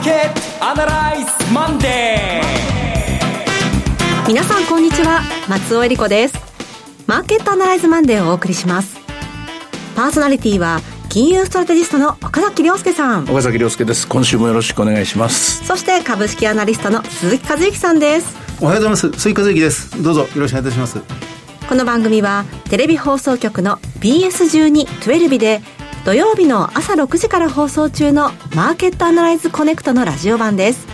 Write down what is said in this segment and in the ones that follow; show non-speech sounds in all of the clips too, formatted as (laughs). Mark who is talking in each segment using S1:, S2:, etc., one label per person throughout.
S1: ーケットアナライズマンデ
S2: ー。皆さんこんにちは。松尾英里子です。マーケットアナライズマンデーをお送りします。パーソナリティは金融ストラテジストの岡崎良介さん。
S3: 岡崎良介です。今週もよろしくお願いします。
S2: そして株式アナリストの鈴木一之さんです。
S4: おはようございます。鈴木一之です。どうぞよろしくお願いいたします。
S2: この番組はテレビ放送局の BS12-12 で土曜日の朝6時から放送中のマーケットアナライズコネクトのラジオ版です。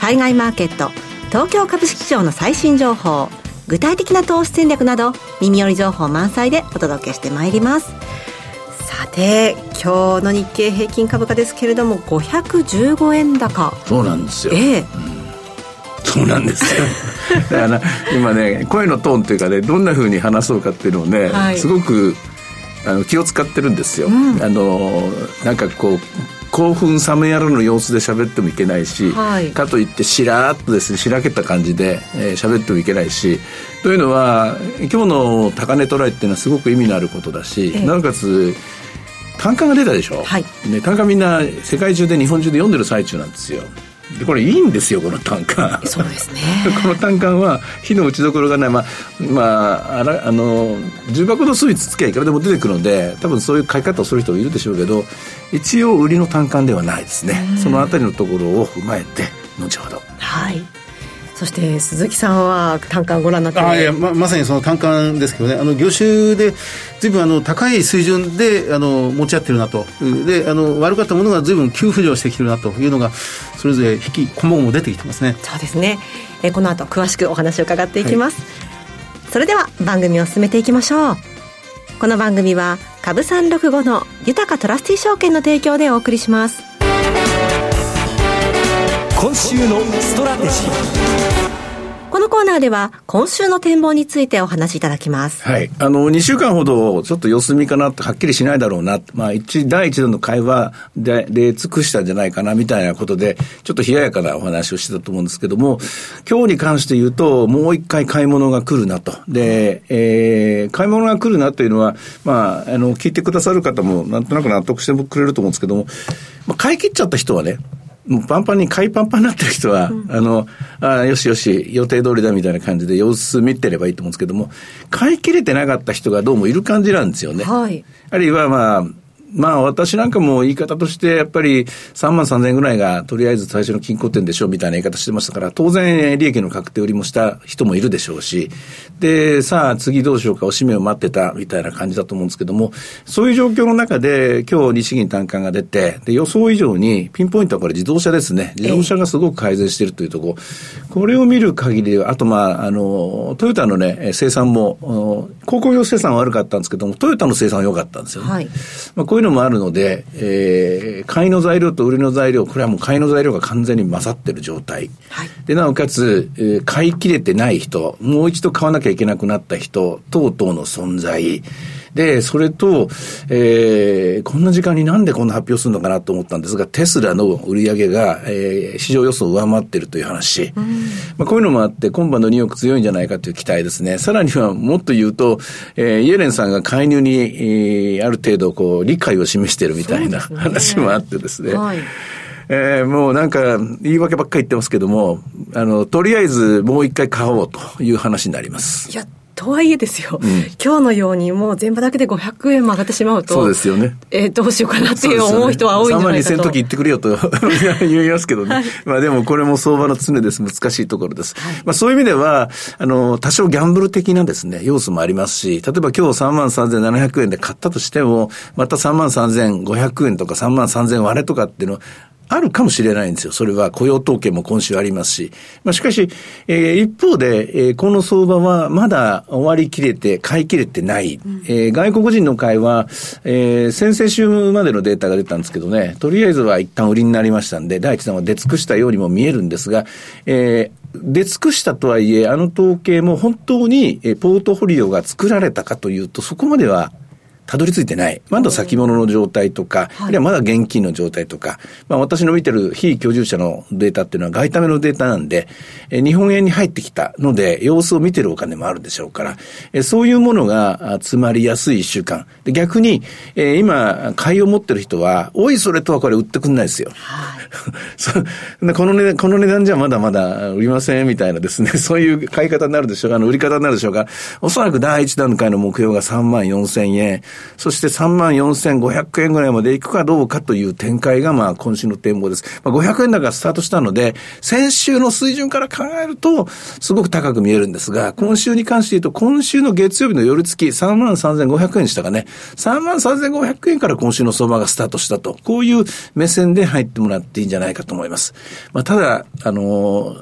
S2: 海外マーケット東京株式市場の最新情報具体的な投資戦略など耳寄り情報満載でお届けしてまいります。さて今日の日経平均株価ですけれども515円高。
S3: そうなんですよ。
S2: ええ、うん、
S3: そうなんですよ。だから今ね声のトーンというかねどんなふうに話そうかっていうのをね、はい、すごくあの気を使ってるんですよ、うん、あのなんかこう興奮冷めやらぬ様子で喋ってもいけないし、はい、かといってしらっとですねしらけた感じで喋、えー、ってもいけないしというのは今日の高値トライっていうのはすごく意味のあることだし、えー、なおかつ単価が出たでしょ、はい、ね、単価みんな世界中で日本中で読んでる最中なんですよでこれいいんですよこの単価。
S2: そうですね。(laughs)
S3: この単価は火の打ちどころがない。まあまああらあの重箱の隅つつけいくらでも出てくるので多分そういう買い方をする人もいるでしょうけど一応売りの単価ではないですね。そのあたりのところを踏まえて後ほど。
S2: はいそして鈴木さんは単価ご覧になって
S4: あいやままさにその単価ですけどね。あの業種でずいぶんあの高い水準であの持ち合ってるなと。であの悪かったものがずいぶん急浮上してきてるなというのがそれぞれ引きこもごも出てきてますね。
S2: そうですね。えこの後詳しくお話を伺っていきます、はい、それでは番組を進めていきましょう。この番組は株三六五の豊トラスティ証券の提供でお送りします
S1: 今週のストラテジー
S2: このコーナーでは今週の展望についてお話しいただきます。
S3: はい。あの、2週間ほどちょっと様子見かなとはっきりしないだろうな。まあ、一、第一度の会話で、で尽くしたんじゃないかなみたいなことで、ちょっと冷ややかなお話をしてたと思うんですけども、今日に関して言うと、もう一回買い物が来るなと。で、えー、買い物が来るなというのは、まあ、あの、聞いてくださる方もなんとなく納得してくれると思うんですけども、まあ、買い切っちゃった人はね、もうパンパンに買いパンパンになってる人は、うん、あの、あよしよし、予定通りだみたいな感じで様子見てればいいと思うんですけども、買い切れてなかった人がどうもいる感じなんですよね。はい。あるいはまあ、まあ私なんかも言い方としてやっぱり3万3000円ぐらいがとりあえず最初の金庫店でしょうみたいな言い方してましたから当然利益の確定売りもした人もいるでしょうし。でさあ次どうしようかおしめを待ってたみたいな感じだと思うんですけどもそういう状況の中で今日日銀短観が出てで予想以上にピンポイントはこれ自動車ですね。自動車がすごく改善しているというとこ。ろこれを見る限りあとまああのトヨタのね生産も高校用生産は悪かったんですけどもトヨタの生産は良かったんですよね、はい。まあ、こういうのもあるので、えー、買いの材料と売りの材料、これはもう買いの材料が完全に混ざってる状態。はい、で、なおかつ、えー、買い切れてない人、もう一度買わなきゃいけなくなった人、等々の存在。で、それと、えー、こんな時間になんでこんな発表するのかなと思ったんですが、テスラの売り上げが、えー、市場予想を上回っているという話。うん、まあ、こういうのもあって、今晩のニューヨーク強いんじゃないかという期待ですね。さらにはもっと言うと、えー、イエレンさんが介入に、えー、ある程度こう、理解を示しているみたいな話もあってですね。はいえー、もうなんか言い訳ばっかり言ってますけども、あの、とりあえずもう一回買おうという話になります。
S2: いや、とはいえですよ、うん、今日のようにもう全部だけで500円も上がってしまうと、
S3: そうですよね。
S2: えー、どうしようかなっていう思う人は多いんじゃないかと。
S3: 3万2000の時言ってくれよと言いますけどね。はい、まあでもこれも相場の常です。難しいところです。はい、まあそういう意味では、あの、多少ギャンブル的なですね、要素もありますし、例えば今日3万3700円で買ったとしても、また3万3500円とか3万3000割れとかっていうのは、あるかもしれないんですよ。それは雇用統計も今週ありますし。まあ、しかし、えー、一方で、えー、この相場はまだ終わりきれて、買い切れてない。うん、えー、外国人の買いは、えー、先々週までのデータが出たんですけどね、とりあえずは一旦売りになりましたんで、第一弾は出尽くしたようにも見えるんですが、えー、出尽くしたとはいえ、あの統計も本当にポートフォリオが作られたかというと、そこまではたどり着いてない。まだ先物の状態とか、あるいはまだ現金の状態とか、まあ私の見てる非居住者のデータっていうのは外為のデータなんで、え日本円に入ってきたので、様子を見てるお金もあるでしょうから、えそういうものが詰まりやすい一週間。で逆に、えー、今、買いを持ってる人は、おいそれとはこれ売ってくんないですよ。はい、(laughs) この値段、この値段じゃまだまだ売りませんみたいなですね、(laughs) そういう買い方になるでしょうか、あの売り方になるでしょうか。おそらく第一段階の目標が3万4千円、そして3万4500円ぐらいまでいくかどうかという展開が、まあ今週の展望です。まあ、500円高スタートしたので、先週の水準から考えると、すごく高く見えるんですが、今週に関して言うと、今週の月曜日の夜月3万3500円でしたかね。3万3500円から今週の相場がスタートしたと。こういう目線で入ってもらっていいんじゃないかと思います。まあ、ただ、あの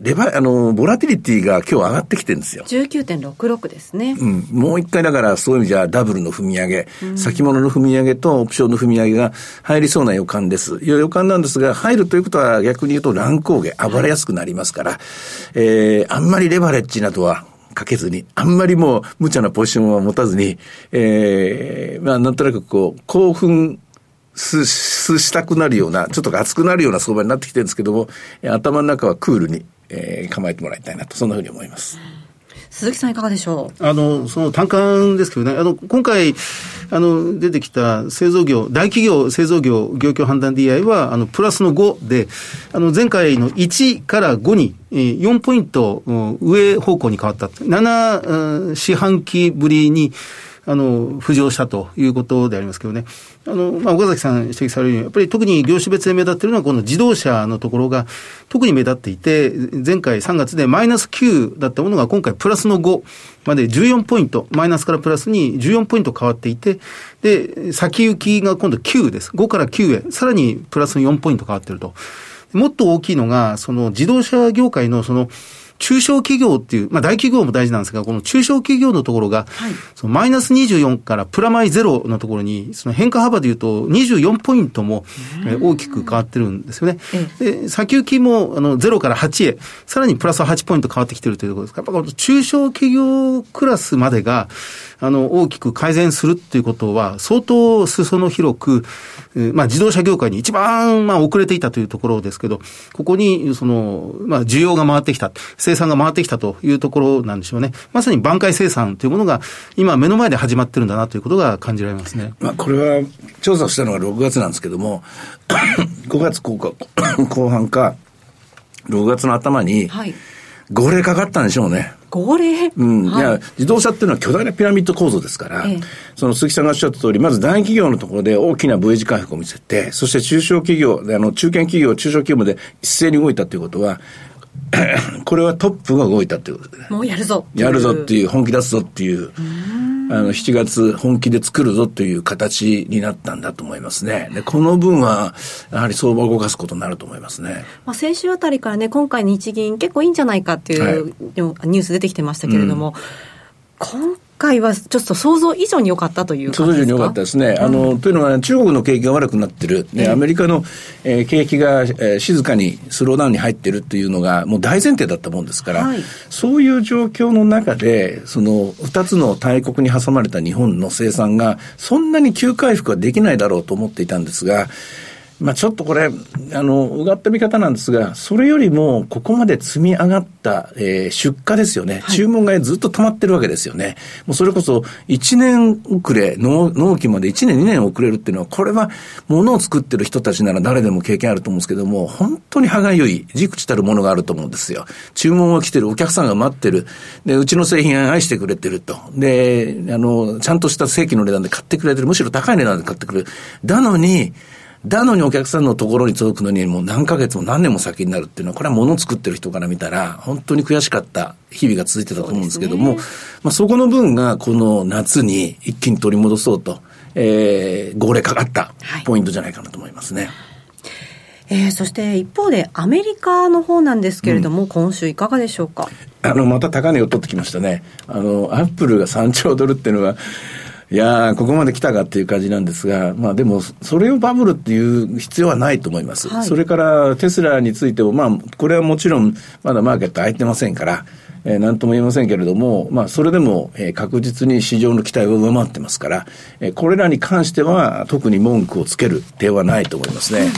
S3: レバ、あの、ボラティリティが今日上がってきてるんですよ。
S2: 19.66ですね。
S3: うん。もう一回だからそういう意味じゃダブルの踏み上げ、うん、先物の踏み上げとオプションの踏み上げが入りそうな予感です。予感なんですが、入るということは逆に言うと乱高下、暴れやすくなりますから、はい、えー、あんまりレバレッジなどはかけずに、あんまりもう無茶なポジションは持たずに、えー、まあなんとなくこう、興奮す、すしたくなるような、ちょっと熱くなるような相場になってきてるんですけども、頭の中はクールに、えー、構えてもらいたいなと、そんなふうに思います。
S2: 鈴木さんいかがでしょ
S4: う？あの、その単価ですけどね、あの、今回、あの、出てきた製造業、大企業製造業業況判断 DI は、あの、プラスの5で、あの、前回の1から5に、4ポイント上方向に変わった。7四半期ぶりに、あの、浮上したということでありますけどね。あの、まあ、岡崎さん指摘されるように、やっぱり特に業種別で目立っているのは、この自動車のところが特に目立っていて、前回3月でマイナス9だったものが今回プラスの5まで14ポイント、マイナスからプラスに14ポイント変わっていて、で、先行きが今度9です。5から9へ、さらにプラスの4ポイント変わっていると。もっと大きいのが、その自動車業界のその、中小企業っていう、まあ大企業も大事なんですが、この中小企業のところが、はい、そのマイナス24からプラマイゼロのところに、その変化幅でいうと24ポイントも大きく変わってるんですよね。で、先行きもあの0から8へ、さらにプラス8ポイント変わってきてるというところです。から、やっぱ中小企業クラスまでが、あの、大きく改善するっていうことは、相当裾野広く、まあ、自動車業界に一番、まあ、遅れていたというところですけど、ここに、その、まあ、需要が回ってきた、生産が回ってきたというところなんでしょうね。まさに挽回生産というものが、今、目の前で始まってるんだなということが感じられますね。
S3: まあ、これは、調査したのが6月なんですけども、(coughs) 5月後 (coughs) 後半か、6月の頭に、号令かかったんでしょうね。
S2: 号令
S3: うん。はい、いや、自動車っていうのは巨大なピラミッド構造ですから、ええ、その鈴木さんがおっしゃった通り、まず大企業のところで大きな V 字回復を見せて、そして中小企業、あの、中堅企業、中小企業まで一斉に動いたということは、(clears throat) これはトップが動いたということで、
S2: もうやるぞ。
S3: やるぞっていう、本気出すぞっていう。うあの、7月本気で作るぞという形になったんだと思いますね。で、この分は、やはり相場を動かすことになると思いますね。
S2: まあ、先週あたりからね、今回日銀結構いいんじゃないかっていう、はい、ニュース出てきてましたけれども、うん今回はちょっと想像以上に良かったという
S3: 想像以上に良かったですね。あの、というのは、中国の景気が悪くなってる、ね、アメリカの、えー、景気が、えー、静かにスローダウンに入ってるっていうのが、もう大前提だったもんですから、はい、そういう状況の中で、その、二つの大国に挟まれた日本の生産が、そんなに急回復はできないだろうと思っていたんですが、まあ、ちょっとこれ、あの、うがった見方なんですが、それよりも、ここまで積み上がった、えー、出荷ですよね。はい、注文がずっと溜まってるわけですよね。もうそれこそ、1年遅れ、納納期まで1年、2年遅れるっていうのは、これは、物を作ってる人たちなら誰でも経験あると思うんですけども、本当に歯がゆい、じくちたるものがあると思うんですよ。注文は来てる、お客さんが待ってる。で、うちの製品愛してくれてると。で、あの、ちゃんとした正規の値段で買ってくれてる。むしろ高い値段で買ってくれる。だのに、だのにお客さんのところに届くのにもう何ヶ月も何年も先になるっていうのは、これは物を作ってる人から見たら、本当に悔しかった日々が続いてたと思うんですけども、そ、ね、まあ、そこの分がこの夏に一気に取り戻そうと、えー、号令かかったポイントじゃないかなと思いますね。はい
S2: えー、そして一方で、アメリカの方なんですけれども、うん、今週いかがでしょうか？
S3: あの、また高値を取ってきましたね。あの、アップルが3兆ドルっていうのは、いやー、ここまで来たかっていう感じなんですが、まあでも、それをバブルっていう必要はないと思います。はい、それからテスラについても、まあ、これはもちろん、まだマーケット空いてませんから、えー、なんとも言えませんけれども、まあ、それでも、えー、確実に市場の期待を上回ってますから、えー、これらに関しては、特に文句をつける手はないと思いますね。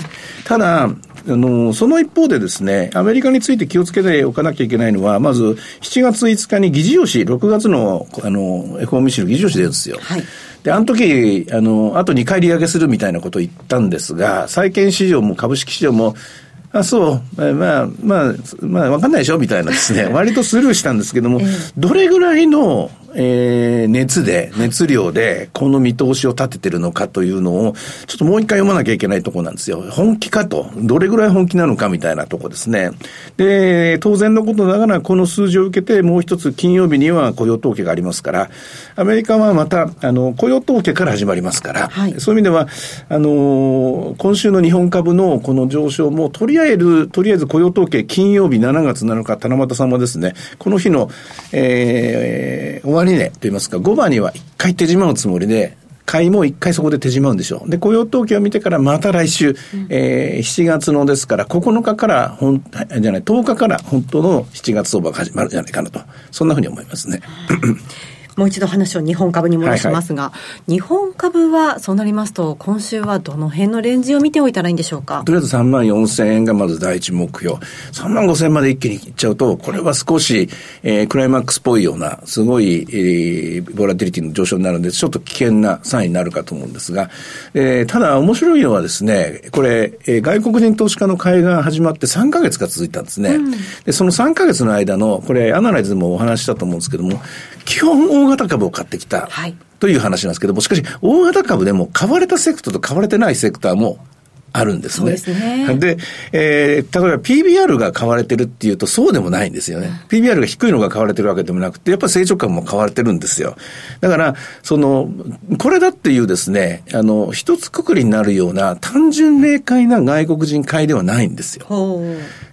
S3: ただ、あの、その一方でですね、アメリカについて気をつけておかなきゃいけないのは、まず、7月5日に議事要旨、6月の、あの、FOMC の議事要旨出るんですよ。はい。で、あの時、あの、あと2回利上げするみたいなことを言ったんですが、債券市場も株式市場も、あ、そう。まあ、まあ、まあ、わかんないでしょみたいなですね。割とスルーしたんですけども、(laughs) どれぐらいの、えー、熱で、熱量で、この見通しを立ててるのかというのを、ちょっともう一回読まなきゃいけないところなんですよ。本気かと。どれぐらい本気なのかみたいなとこですね。で、当然のことながら、この数字を受けて、もう一つ金曜日には雇用統計がありますから、アメリカはまた、あの、雇用統計から始まりますから、はい、そういう意味では、あの、今週の日本株のこの上昇も、とりあえず、とりあえず雇用統計、金曜日7月7日、七夕様ですね、この日の、えー、終わ終値と言いますか、5番には一回手締まうつもりで、買いも一回そこで手締まうんでしょう。で、雇用統計を見てからまた来週、うん、えー、7月のですから、9日から本、じゃない、10日から本当の7月相場が始まるんじゃないかなと。そんなふうに思いますね。(laughs)
S2: もう一度話を日本株に戻しますが、はいはい、日本株はそうなりますと、今週はどの辺のレンジを見ておいたらいいんでしょうか？
S3: とりあえず3万4千円がまず第一目標。3万5千円まで一気にいっちゃうと、これは少し、えー、クライマックスっぽいような、すごい、えー、ボラティリティの上昇になるんで、ちょっと危険なサインになるかと思うんですが、えー、ただ面白いのはですね、これ、えー、外国人投資家の買いが始まって3ヶ月が続いたんですね。うん、で、その3ヶ月の間の、これ、アナライズもお話したと思うんですけども、基本大型株を買ってきた。という話なんですけども、しかし、大型株でも買われたセクターと買われてないセクターもあるんですね。
S2: そうですね。
S3: で、えー、例えば PBR が買われてるっていうとそうでもないんですよね。うん、PBR が低いのが買われてるわけでもなくて、やっぱり成長感も買われてるんですよ。だから、その、これだっていうですね、あの、一つくくりになるような単純明快な外国人買いではないんですよ。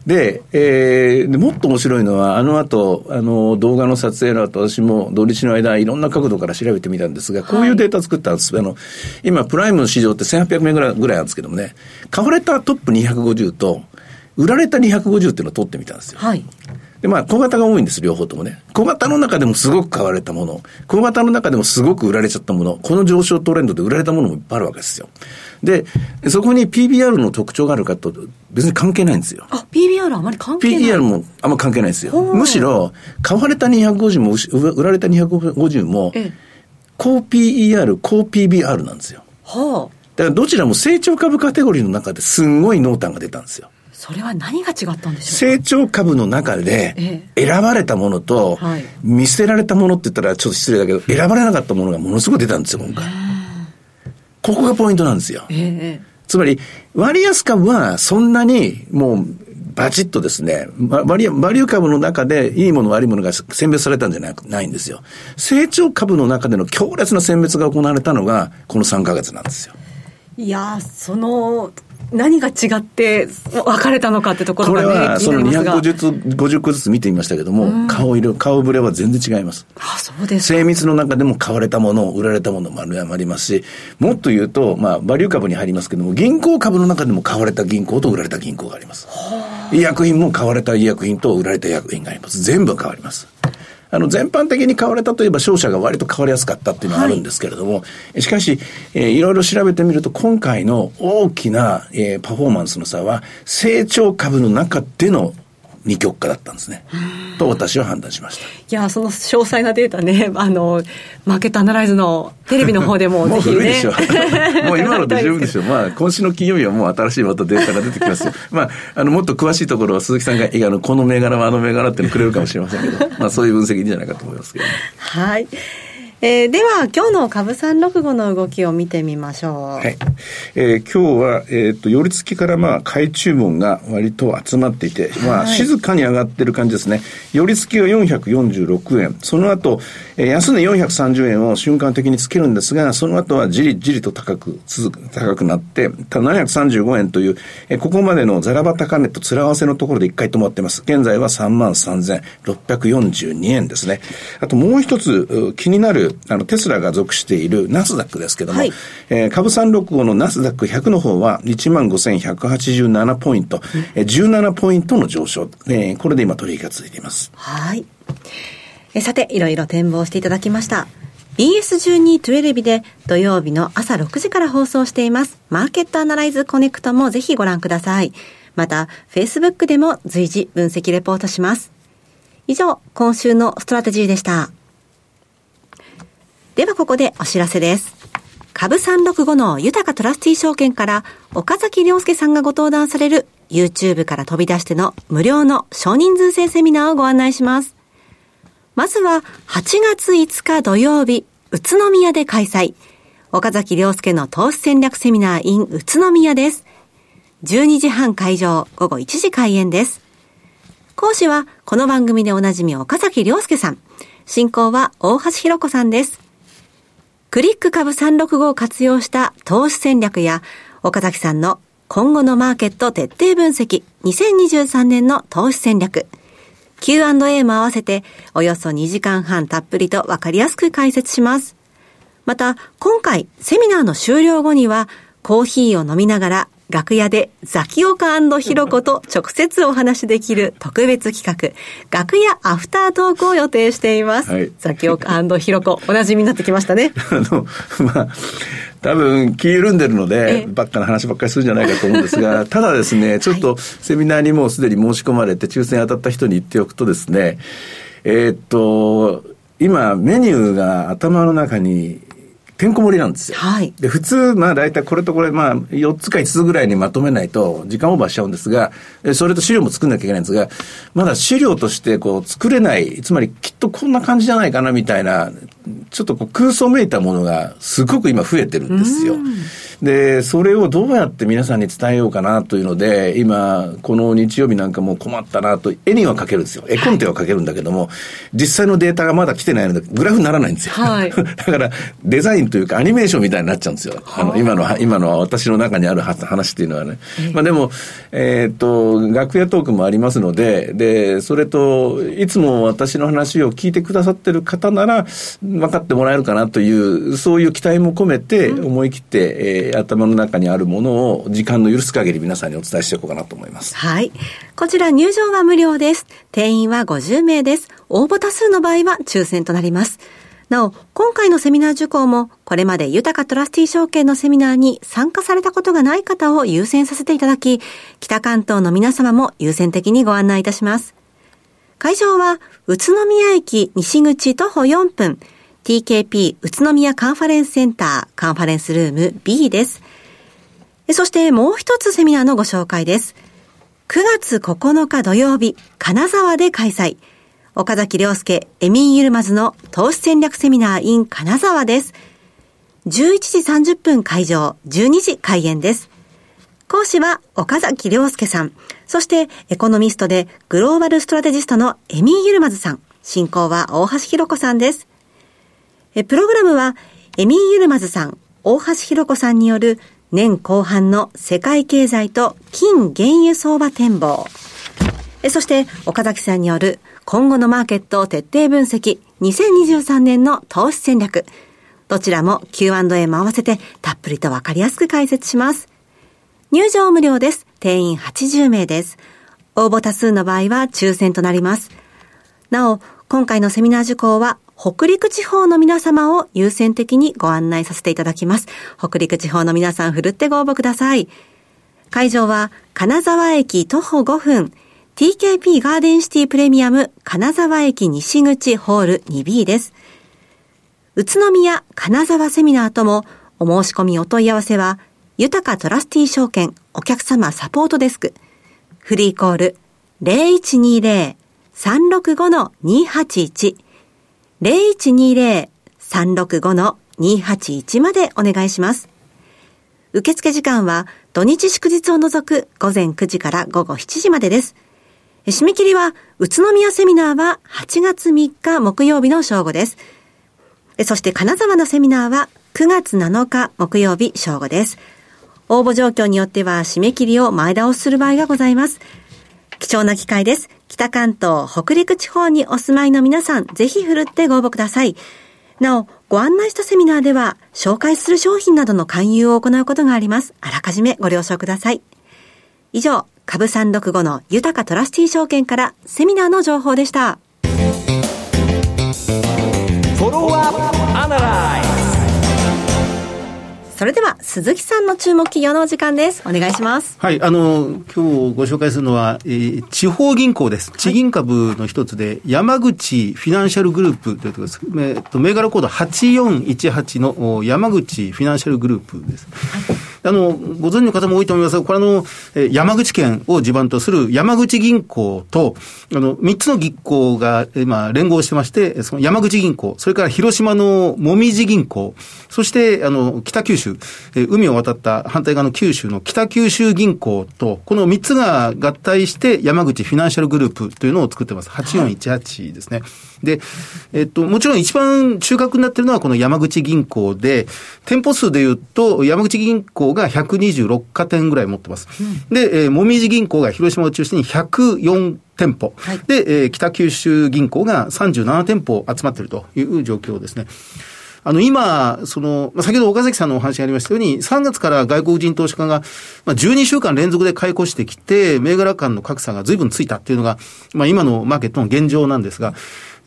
S3: で、えー、もっと面白いのは、あの後、あの、動画の撮影の後、私も土日の間、いろんな角度から調べてみたんですが、こういうデータ作ったんです。はい、あの、今、プライムの市場って1800名ぐらいぐらいなんですけどもね、買われたトップ250と、売られた250っていうのを取ってみたんですよ。はい。で、まあ、小型が多いんです、両方ともね。小型の中でもすごく買われたもの、小型の中でもすごく売られちゃったもの、この上昇トレンドで売られたものもいっぱいあるわけですよ。で、そこに PBR の特徴があるかと、別に関係ないんですよ。
S2: あ、PBR あまり関係ない
S3: ?PBR もあんま関係ないですよ。むしろ、買われた250も、売られた250も、高 PER、高 PBR なんですよ。はあ。だからどちらも成長株カテゴリーの中ですんごい濃淡が出たんですよ。
S2: それは何が違ったんでしょ
S3: う成長株の中で選ばれたものと見捨てられたものって言ったらちょっと失礼だけど選ばれなかったものがものすごい出たんですよ今回。ここがポイントなんですよ。えー、つまり、割安株はそんなにもうバチッとですね、バリバリュー株の中でいいもの悪いものが選別されたんじゃなくないんですよ。成長株の中での強烈な選別が行われたのがこの3ヶ月なんですよ。
S2: いやその何が違って分かれたのかってところが、ね、
S3: これはその250個ずつ見てみましたけども、うん、顔色、顔ぶれは全然違います。
S2: あそうです
S3: 精密の中でも買われたもの、売られたものもありますし、もっと言うと、まあ、バリュー株に入りますけども、銀行株の中でも買われた銀行と売られた銀行があります。医薬品も買われた医薬品と売られた医薬品があります。全部変わります。あの、全般的に買われたといえば商社が割と買われやすかったっていうのはあるんですけれども、はい、しかし、えー、いろいろ調べてみると、今回の大きな、えー、パフォーマンスの差は、成長株の中での二極化だったんですね。と私は判断しました。い
S2: や、その詳細なデータね、(laughs) あの、マーケットアナライズのテレビの方でも (laughs) ね。
S3: も (laughs) うもう今ので十分でしょう。まあ、今週の金曜日はもう新しいまたデータが出てきますよ。まあ、あの、もっと詳しいところは鈴木さんが、あの、この銘柄はあの銘柄ってくれるかもしれませんけど、まあ、そういう分析じゃないかと思いますけど、ね、
S2: はい。えー、では今日の株三六五の動きを見てみましょう。はい。
S3: えー、今日は、えっ、ー、と、寄り付きからまあ、買い注文が割と集まっていて、まあ、静かに上がってる感じですね。寄り付きは446円。その後、えー、安値430円を瞬間的につけるんですが、その後はじりじりと高く、続く、高くなって、ただ735円という、えー、ここまでのザラバ高値と面合わせのところで一回止まってます。現在は33,642円ですね。あともう一つ気になるあの、テスラが属しているナスダックですけども、はい、えー、株365のナスダック100の方は15,187ポイント、うん、えー、17ポイントの上昇、えー、これで今取引が続いています。
S2: はい。えさて、いろいろ展望していただきました。BS12-12 で土曜日の朝6時から放送しています。マーケットアナライズコネクトもぜひご覧ください。また、Facebook でも随時分析レポートします。以上、今週のストラテジーでした。ではここでお知らせです。株365の豊かトラスティー証券から岡崎良介さんがご登壇される YouTube から飛び出しての無料の少人数制セミナーをご案内します。まずは8月5日土曜日、宇都宮で開催。岡崎良介の投資戦略セミナー in 宇都宮です。12時半会場、午後1時開演です。講師は、この番組でおなじみ岡崎良介さん。進行は大橋弘子さんです。クリック株365を活用した投資戦略や、岡崎さんの今後のマーケット徹底分析2023年の投資戦略。Q&A も合わせておよそ2時間半たっぷりとわかりやすく解説します。また、今回セミナーの終了後にはコーヒーを飲みながら楽屋でザキオカヒロコと直接お話できる特別企画、楽屋アフタートークを予定しています。はい、ザキオカヒロコ、お馴染みになってきましたね。(laughs) あの、
S3: まあ、多分気緩んでるので、ばっかな話ばっかりするんじゃないかと思うんですが、(laughs) ただですね、ちょっとセミナーにもうすでに申し込まれて、抽選当たった人に言っておくとですね、えー、っと、今、メニューが頭の中にてんこ盛りなんですよ。はい。で、普通、まあ大体これとこれ、まあ4つか5つぐらいにまとめないと時間オーバーしちゃうんですが、それと資料も作んなきゃいけないんですが、まだ資料としてこう作れない、つまりきっとこんな感じじゃないかなみたいな、ちょっとこう空想めいたものがすごく今増えてるんですよ。で、それをどうやって皆さんに伝えようかなというので、今、この日曜日なんかも困ったなと、絵には書けるんですよ。絵コンテは書けるんだけども、実際のデータがまだ来てないので、グラフにならないんですよ。はい、(laughs) だから、デザインというかアニメーションみたいになっちゃうんですよ。あの、今の、今の私の中にある話っていうのはね。まあでも、えー、っと、楽屋トークもありますので、で、それと、いつも私の話を聞いてくださってる方なら、分かってもらえるかなという、そういう期待も込めて、思い切って、えー頭の中にあるものを時間の許す限り皆さんにお伝えしていこうかなと思います。
S2: はい。こちら入場は無料です。定員は50名です。応募多数の場合は抽選となります。なお、今回のセミナー受講も、これまで豊かトラスティ証券のセミナーに参加されたことがない方を優先させていただき、北関東の皆様も優先的にご案内いたします。会場は、宇都宮駅西口徒歩4分、TKP 宇都宮カンファレンスセンターカンファレンスルーム B です。そしてもう一つセミナーのご紹介です。9月9日土曜日、金沢で開催。岡崎良介、エミン・ユルマズの投資戦略セミナー in 金沢です。11時30分会場、12時開演です。講師は岡崎良介さん、そしてエコノミストでグローバルストラテジストのエミン・ユルマズさん、進行は大橋弘子さんです。えプログラムは、エミー・ユルマズさん、大橋弘子さんによる年後半の世界経済と金原油相場展望。そして、岡崎さんによる今後のマーケットを徹底分析、2023年の投資戦略。どちらも Q&A も合わせてたっぷりとわかりやすく解説します。入場無料です。定員80名です。応募多数の場合は抽選となります。なお、今回のセミナー受講は北陸地方の皆様を優先的にご案内させていただきます。北陸地方の皆さん、ふるってご応募ください。会場は、金沢駅徒歩5分、TKP ガーデンシティプレミアム金沢駅西口ホール 2B です。宇都宮金沢セミナーともお申し込みお問い合わせは、豊かトラスティ証券お客様サポートデスク、フリーコール0120-365-281 0120-365-281までお願いします。受付時間は土日祝日を除く午前9時から午後7時までです。締め切りは宇都宮セミナーは8月3日木曜日の正午です。そして金沢のセミナーは9月7日木曜日正午です。応募状況によっては締め切りを前倒しする場合がございます。貴重な機会です。北関東、北陸地方にお住まいの皆さん、ぜひ振るってご応募ください。なお、ご案内したセミナーでは、紹介する商品などの勧誘を行うことがあります。あらかじめご了承ください。以上、株365の豊かトラスティー証券からセミナーの情報でした。それでは、鈴木さんの注目企業のお時間です。お願いします。
S4: はい、あの、今日ご紹介するのは、えー地方銀行です。地銀株の一つで、山口フィナンシャルグループというところです。えーっと、銘柄コード8418のお山口フィナンシャルグループです。あの、ご存知の方も多いと思いますが、これあの、山口県を地盤とする山口銀行と、あの、三つの銀行が、えーまあ、連合してまして、その山口銀行、それから広島のもみじ銀行、そして、あの、北九州、海を渡った反対側の九州の北九州銀行と、この三つが合体して山口フィナンシャルグループというのを作ってます。8418ですね。で、えっと、もちろん一番中核になっているのはこの山口銀行で、店舗数で言うと、山口銀行が126家店ぐらい持ってます。で、えーもみじ銀行が広島を中心に104店舗。
S2: はい
S4: で、えー北九州銀行が37店舗集まっているという状況ですね。あの、今、その、まあ先ほど岡崎さんのお話がありましたように、3月から外国人投資家が、まあ、12週間連続で買い越してきて、銘柄間の格差が随分ついたっていうのが、まあ、今のマーケットの現状なんですが、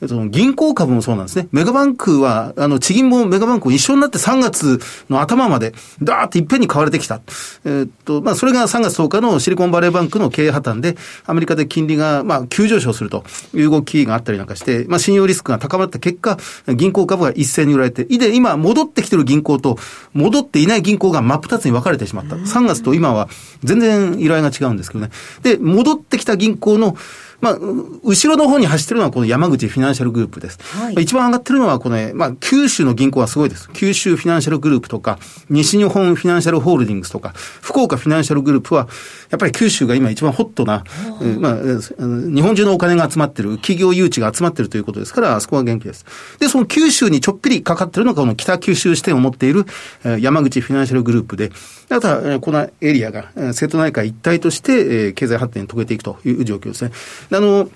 S4: その銀行株もそうなんですね。メガバンクは、あの、地銀もメガバンクも一緒になって3月の頭まで、ダーっていっぺんに買われてきた。えーっと、まあ、それが3月10日のシリコンバレーバンクの経営破綻で、アメリカで金利が、まあ、急上昇するという動きがあったりなんかして、まあ、信用リスクが高まった結果、銀行株が一斉に売られて、で、今、戻ってきてる銀行と、戻っていない銀行が真っ二つに分かれてしまった。3月と今は、全然依頼が違うんですけどね。で、戻ってきた銀行の、まあ、う後ろの方に走ってるのはこの山口フィナンシャルグループです。
S2: はい
S4: まあ一番上がってるのはこのね、まあ、九州の銀行はすごいです。九州フィナンシャルグループとか、西日本フィナンシャルホールディングスとか、福岡フィナンシャルグループは、やっぱり九州が今一番ホットな、えーまあ、日本中のお金が集まってる、企業誘致が集まってるということですから、あそこは元気です。で、その九州にちょっぴりかかってるのがこの北九州支店を持っている、えー山口フィナンシャルグループで、あとは、えーこのエリアが、えー瀬戸内海一体として、えー経済発展に遂げていくという状況ですね。であの、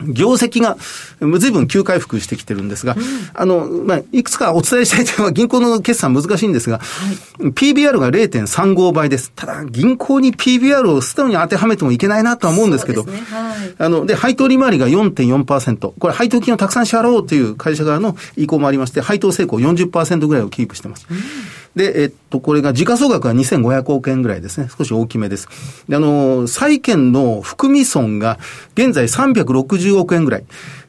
S4: 業績が随分急回復してきてるんですが、あの、まあ、いくつかお伝えしたい点は銀行の決算難しいんですが、PBR が0.35倍です。ただ、銀行に PBR を素直に当てはめてもいけないなとは思うんですけど、
S2: ねはい
S4: あの、で、配当利回りが4.4%。これ、配当金をたくさん支払おうという会社側の意向もありまして、配当成功40%ぐらいをキープしてます。で、えっと、これが時価総額が2500億円ぐらいですね。少し大きめです。で、あの、債券の含み損が現在360億円ぐらい。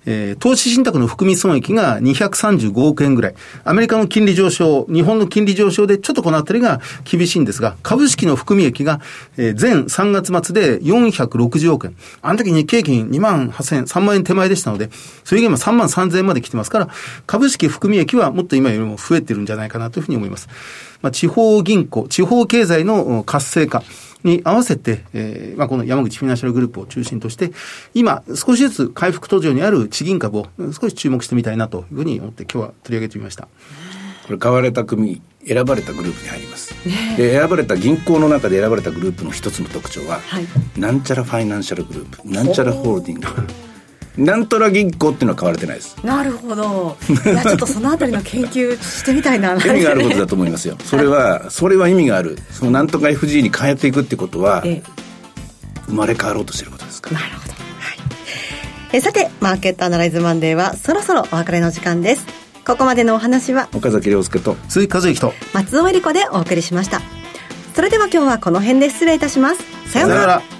S4: えー投資信託の含み損益が235億円ぐらい。アメリカの金利上昇、日本の金利上昇でちょっとこのあたりが厳しいんですが、株式の含み益が、えー前3月末で460億円。あの時日経平均2万8000円、3万円手前でしたので、それが今3万3000円まで来てますから、株式含み益はもっと今よりも増えてるんじゃないかなというふうに思います。まあ、地方銀行、地方経済の活性化。に合わせて、えーまあ、この山口フィナンシャルグループを中心として、今、少しずつ回復途上にある地銀株をうん少し注目してみたいなというふうに思って今日は取り上げてみました。
S3: これ買われた組選ばれたグループに入ります、で選ばれた銀行の中で選ばれたグループの一つの特徴は、
S2: はい。
S3: なんちゃらファイナンシャルグループなんちゃらホールディングなんとら銀行っていうのは買われてないです
S2: なるほど。いや、ちょっとそのあたりの研究してみたいな。
S3: 意味があることだと思いますよ (laughs) それはそれは意味があるそのなんとか FG に変えていくってことは
S2: ええ
S3: 生まれ変わろうとしてることですから
S2: なるほど。はい。えさて、マーケットアナライズマンデーはそろそろお別れの時間です。ここまでのお話は
S3: 岡崎亮介と
S4: 鈴木和之と、
S2: 松尾恵理子でお送りしました。それでは今日はこの辺で失礼いたします。さようなら。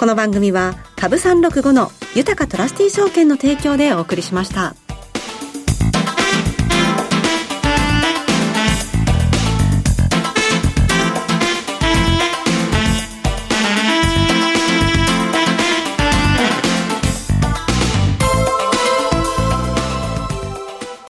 S2: この番組は株365の豊かトラスティ証券の提供でお送りしました。